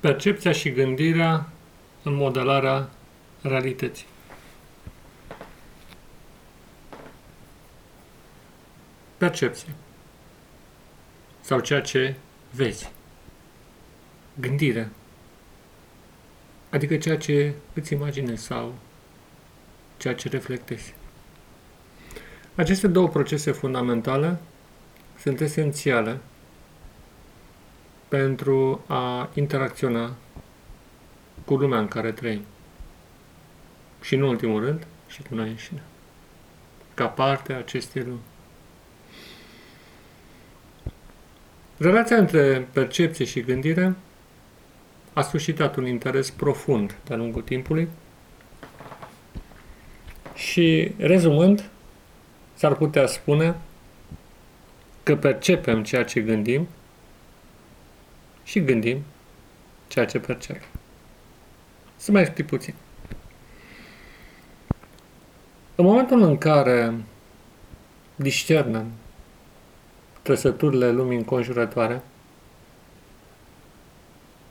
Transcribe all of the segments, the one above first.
Percepția și gândirea în modelarea realității. Percepție. Sau ceea ce vezi. Gândire. Adică ceea ce îți imaginezi sau ceea ce reflectezi. Aceste două procese fundamentale sunt esențiale pentru a interacționa cu lumea în care trăim. Și în ultimul rând, și cu noi înșine. Ca parte a acestei lumi. Relația între percepție și gândire a suscitat un interes profund de-a lungul timpului și, rezumând, s-ar putea spune că percepem ceea ce gândim și gândim ceea ce percepem. Să mai explic puțin. În momentul în care discernem trăsăturile lumii înconjurătoare,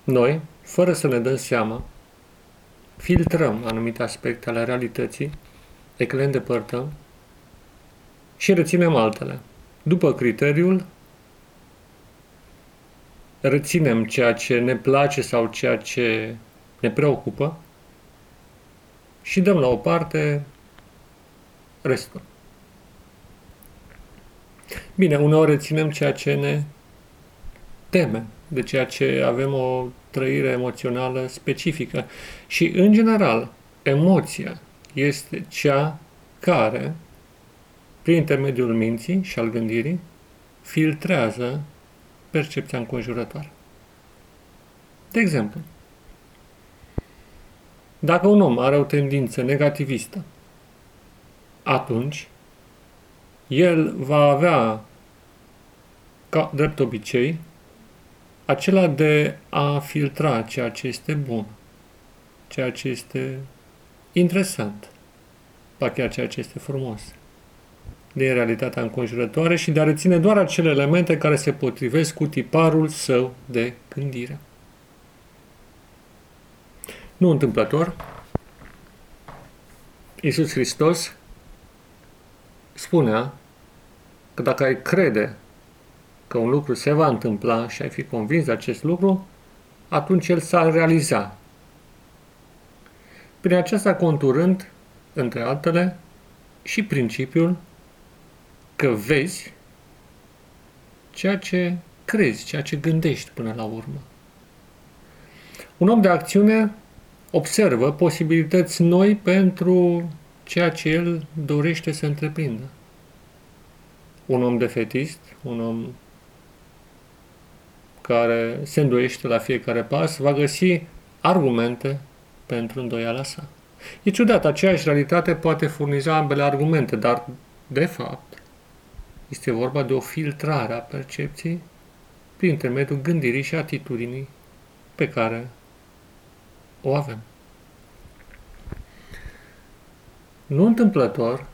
noi, fără să ne dăm seama, filtrăm anumite aspecte ale realității, de le îndepărtăm și reținem altele. După criteriul, reținem ceea ce ne place sau ceea ce ne preocupă și dăm la o parte restul. Bine, uneori reținem ceea ce ne teme, de ceea ce avem o trăire emoțională specifică. Și, în general, emoția este cea care, prin intermediul minții și al gândirii, filtrează percepția înconjurătoare. De exemplu, dacă un om are o tendință negativistă, atunci el va avea, ca drept obicei, acela de a filtra ceea ce este bun, ceea ce este interesant, ba chiar ceea ce este frumos din realitatea înconjurătoare și de a reține doar acele elemente care se potrivesc cu tiparul său de gândire. Nu întâmplător, Iisus Hristos spunea că dacă ai crede că un lucru se va întâmpla și ai fi convins de acest lucru, atunci el s-ar realiza. Prin aceasta conturând, între altele, și principiul că vezi ceea ce crezi, ceea ce gândești până la urmă. Un om de acțiune observă posibilități noi pentru ceea ce el dorește să întreprindă. Un om defetist, un om care se îndoiește la fiecare pas, va găsi argumente pentru îndoiala sa. E ciudat, aceeași realitate poate furniza ambele argumente, dar, de fapt, este vorba de o filtrare a percepției prin intermediul gândirii și atitudinii pe care o avem. Nu întâmplător,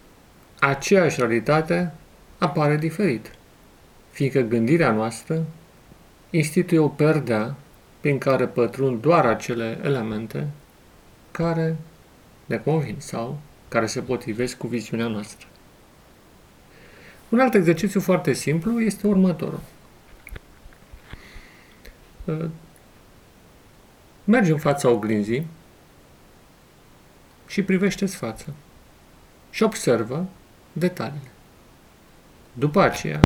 aceeași realitate apare diferit, fiindcă gândirea noastră instituie o perdea prin care pătrund doar acele elemente care ne convin sau care se potrivesc cu viziunea noastră. Un alt exercițiu foarte simplu este următorul. Mergi în fața oglinzii și privește-ți fața și observă detaliile. După aceea,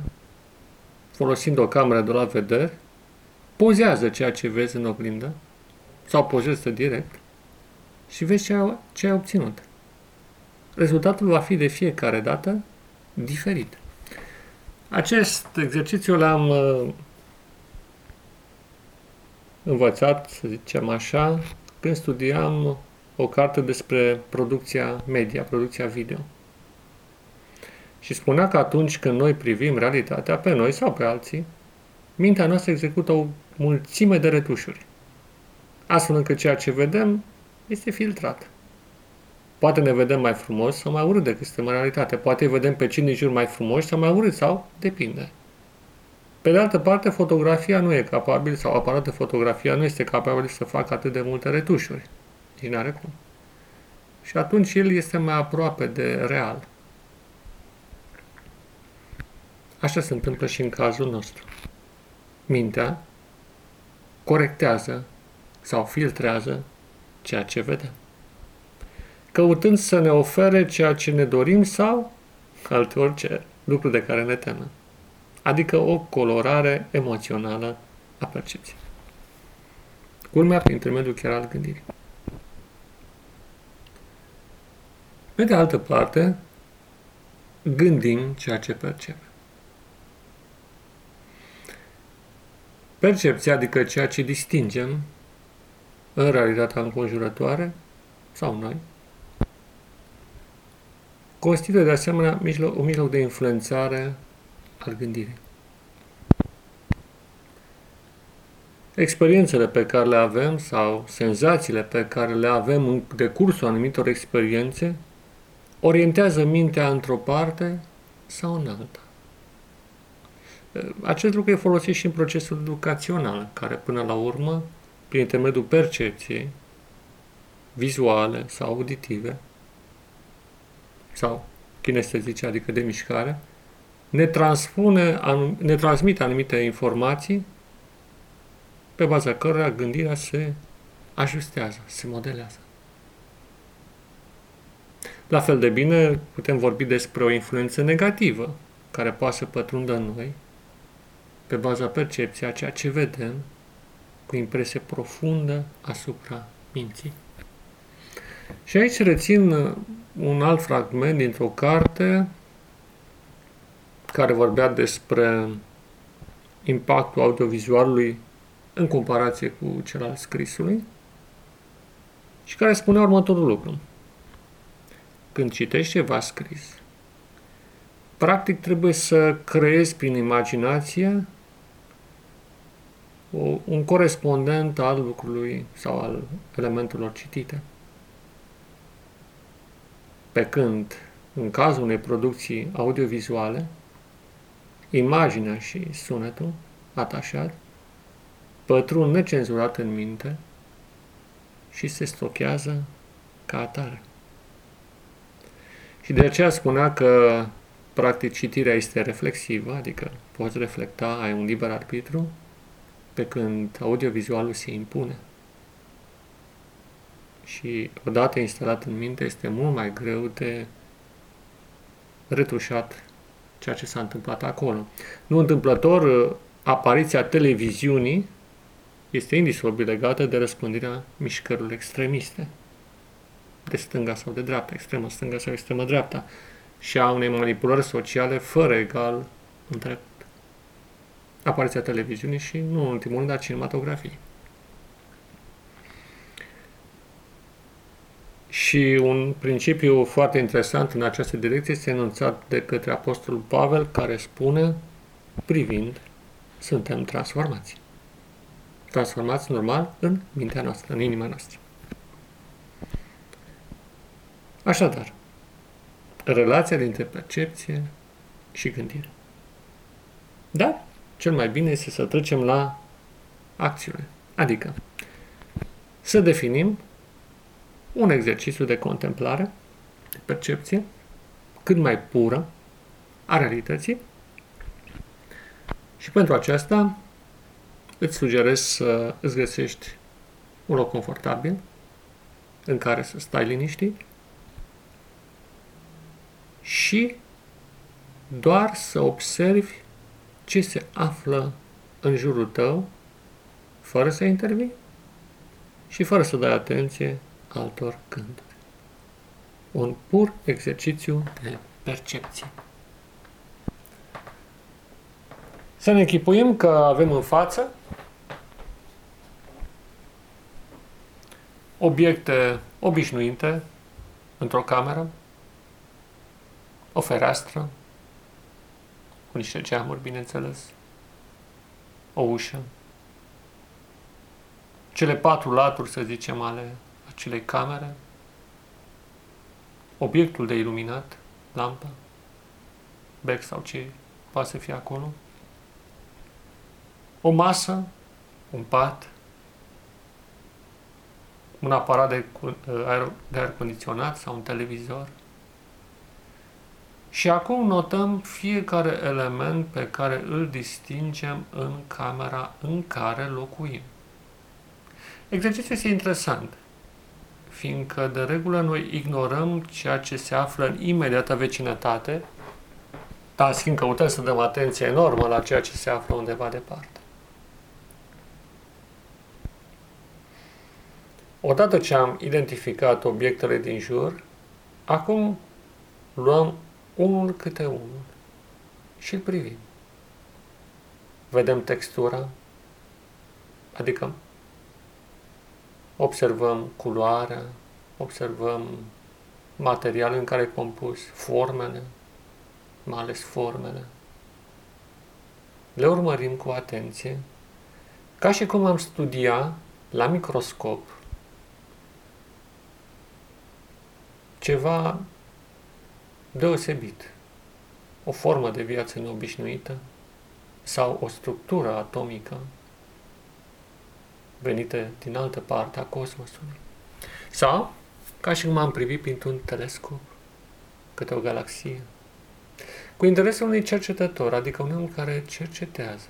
folosind o cameră de la vedere, pozează ceea ce vezi în oglindă sau pozează direct și vezi ce ai, ce ai obținut. Rezultatul va fi de fiecare dată diferit. Acest exercițiu l-am uh, învățat, să zicem așa, când studiam o carte despre producția media, producția video. Și spunea că atunci când noi privim realitatea pe noi sau pe alții, mintea noastră execută o mulțime de retușuri, astfel încât ceea ce vedem este filtrat. Poate ne vedem mai frumos sau mai urât decât suntem în realitate. Poate îi vedem pe cine din jur mai frumos sau mai urât sau depinde. Pe de altă parte, fotografia nu e capabil, sau aparatul de fotografia nu este capabil să facă atât de multe retușuri. Nici n-are cum. Și atunci el este mai aproape de real. Așa se întâmplă și în cazul nostru. Mintea corectează sau filtrează ceea ce vedem. Căutând să ne ofere ceea ce ne dorim sau alte orice lucru de care ne temem. Adică o colorare emoțională a percepției. Culmea prin intermediul chiar al gândirii. Pe de altă parte, gândim ceea ce percepem. Percepția, adică ceea ce distingem în realitatea înconjurătoare, sau noi, constituie de asemenea mijloc, un mijloc de influențare al gândirii. Experiențele pe care le avem sau senzațiile pe care le avem în decursul anumitor experiențe orientează mintea într-o parte sau în alta. Acest lucru e folosit și în procesul educațional, care până la urmă, prin intermediul percepției, vizuale sau auditive, sau kinestezice, adică de mișcare, ne, transpune, ne transmite anumite informații pe baza cărora gândirea se ajustează, se modelează. La fel de bine putem vorbi despre o influență negativă care poate să pătrundă în noi pe baza percepției a ceea ce vedem cu impresie profundă asupra minții. Și aici rețin un alt fragment dintr-o carte care vorbea despre impactul audiovizualului în comparație cu cel al scrisului și care spunea următorul lucru. Când citești ceva scris, practic trebuie să creezi prin imaginație o, un corespondent al lucrului sau al elementelor citite. Pe când, în cazul unei producții audiovizuale, imaginea și sunetul atașat pătrund necenzurat în minte și se stochează ca atare. Și de aceea spunea că practic citirea este reflexivă, adică poți reflecta, ai un liber arbitru, pe când audiovizualul se impune. Și odată instalat în minte este mult mai greu de retușat ceea ce s-a întâmplat acolo. Nu întâmplător, apariția televiziunii este indisolubil legată de răspândirea mișcărilor extremiste, de stânga sau de dreapta, extremă stânga sau extremă dreapta, și a unei manipulări sociale fără egal în trecut. Apariția televiziunii și, nu în ultimul rând, a cinematografiei. Și un principiu foarte interesant în această direcție este enunțat de către Apostolul Pavel, care spune, privind, suntem transformați. Transformați normal în mintea noastră, în inima noastră. Așadar, relația dintre percepție și gândire. Dar, cel mai bine este să trecem la acțiune. Adică, să definim un exercițiu de contemplare, de percepție, cât mai pură a realității. Și pentru aceasta îți sugerez să îți găsești un loc confortabil în care să stai liniștit și doar să observi ce se află în jurul tău, fără să intervii și fără să dai atenție altor gânduri. Un pur exercițiu de percepție. Să ne închipuim că avem în față obiecte obișnuite într-o cameră, o fereastră, cu niște geamuri, bineînțeles, o ușă, cele patru laturi, să zicem, ale acelei camere, obiectul de iluminat, lampa, bec sau ce poate să fie acolo, o masă, un pat, un aparat de, aer, de aer condiționat sau un televizor. Și acum notăm fiecare element pe care îl distingem în camera în care locuim. Exercițiul este interesant, fiindcă de regulă noi ignorăm ceea ce se află în imediată vecinătate, dar schimb căutăm să dăm atenție enormă la ceea ce se află undeva departe. Odată ce am identificat obiectele din jur, acum luăm unul câte unul și îl privim. Vedem textura, adică observăm culoarea, observăm materialul în care e compus, formele, mai ales formele. Le urmărim cu atenție, ca și cum am studia la microscop ceva deosebit, o formă de viață neobișnuită sau o structură atomică venită din altă parte a cosmosului. Sau, ca și cum am privit printr-un telescop câte o galaxie. Cu interesul unui cercetător, adică un om care cercetează,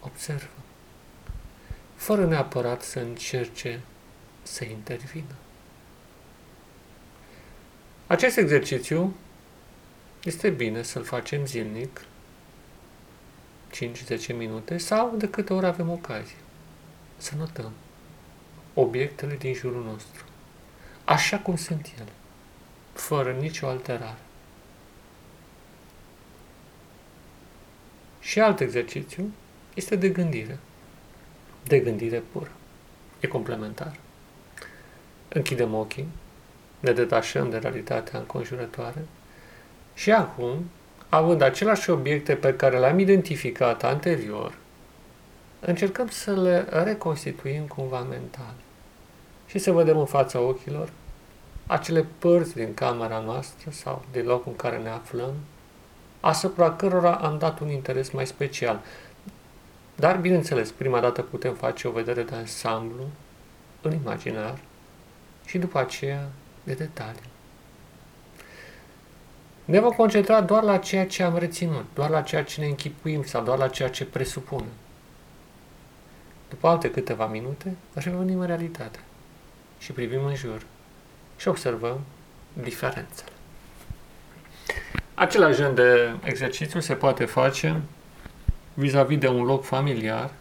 observă, fără neapărat să încerce să intervină. Acest exercițiu este bine să-l facem zilnic, 5-10 minute, sau de câte ori avem ocazie. Să notăm obiectele din jurul nostru, așa cum sunt ele, fără nicio alterare. Și alt exercițiu este de gândire. De gândire pură. E complementar. Închidem ochii ne detașăm de realitatea înconjurătoare și acum, având aceleași obiecte pe care le-am identificat anterior, încercăm să le reconstituim cumva mental și să vedem în fața ochilor acele părți din camera noastră sau din locul în care ne aflăm, asupra cărora am dat un interes mai special. Dar, bineînțeles, prima dată putem face o vedere de ansamblu, în imaginar, și după aceea de detalii. Ne vom concentra doar la ceea ce am reținut, doar la ceea ce ne închipuim sau doar la ceea ce presupunem. După alte câteva minute, revenim în realitate și privim în jur și observăm diferențele. Același gen de exercițiu se poate face vis-a-vis -vis de un loc familiar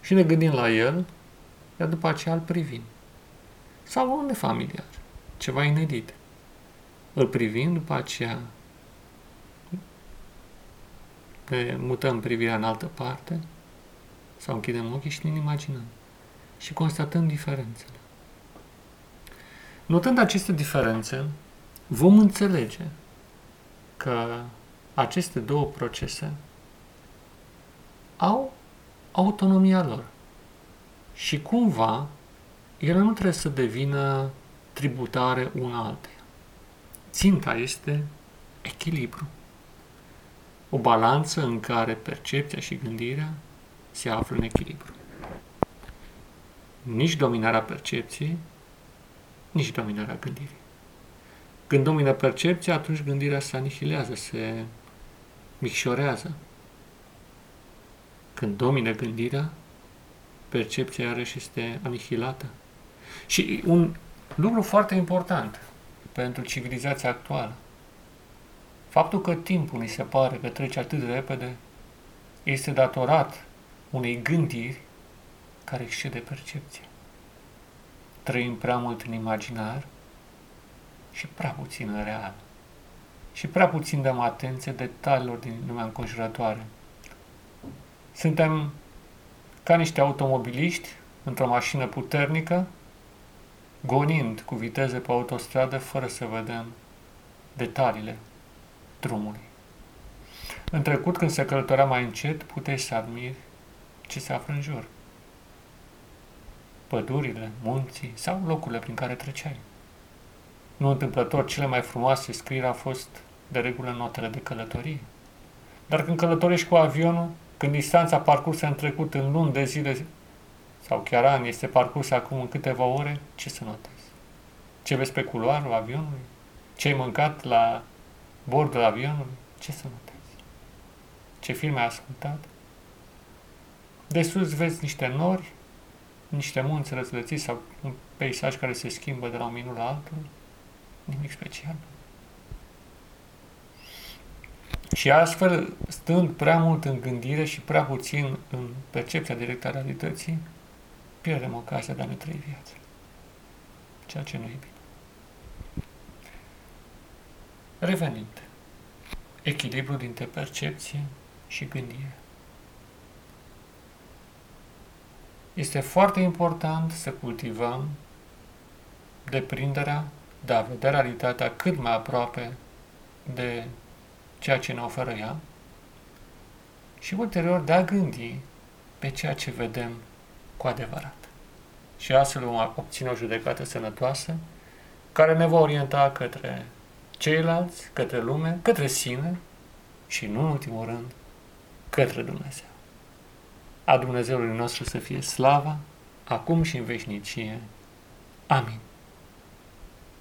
și ne gândim la el, iar după aceea îl privim. Sau un nefamiliar ceva inedit. Îl privim, după aceea ne mutăm privirea în altă parte sau închidem ochii și ne imaginăm și constatăm diferențele. Notând aceste diferențe, vom înțelege că aceste două procese au autonomia lor și cumva ele nu trebuie să devină tributare una alteia. Ținta este echilibru. O balanță în care percepția și gândirea se află în echilibru. Nici dominarea percepției, nici dominarea gândirii. Când domină percepția, atunci gândirea se anihilează, se micșorează. Când domină gândirea, percepția iarăși este anihilată. Și un Lucru foarte important pentru civilizația actuală. Faptul că timpul ni se pare că trece atât de repede este datorat unei gândiri care excede percepția. Trăim prea mult în imaginar și prea puțin în real. Și prea puțin dăm atenție detaliilor din lumea înconjurătoare. Suntem ca niște automobiliști într-o mașină puternică gonind cu viteze pe autostradă fără să vedem detaliile drumului. În trecut, când se călătorea mai încet, puteai să admiri ce se află în jur. Pădurile, munții sau locurile prin care treceai. Nu întâmplător, cele mai frumoase scrieri au fost de regulă notele de călătorie. Dar când călătorești cu avionul, când distanța parcursă în trecut în luni de zile sau chiar ani este parcursă acum în câteva ore, ce să notezi? Ce vezi pe culoarul avionului? Ce ai mâncat la bordul avionului? Ce să notezi? Ce filme ai ascultat? De sus vezi niște nori, niște munți răzlățiți sau un peisaj care se schimbă de la un minut la altul. Nimic special. Și astfel, stând prea mult în gândire și prea puțin în percepția directă a realității, pierdem ocazia de a ne trăi viața. Ceea ce nu e bine. Revenind, echilibru dintre percepție și gândire. Este foarte important să cultivăm deprinderea de a vedea realitatea cât mai aproape de ceea ce ne oferă ea și ulterior de a gândi pe ceea ce vedem cu adevărat. Și astfel vom obține o judecată sănătoasă care ne va orienta către ceilalți, către lume, către sine și, nu în ultimul rând, către Dumnezeu. A Dumnezeului nostru să fie slava, acum și în veșnicie. Amin.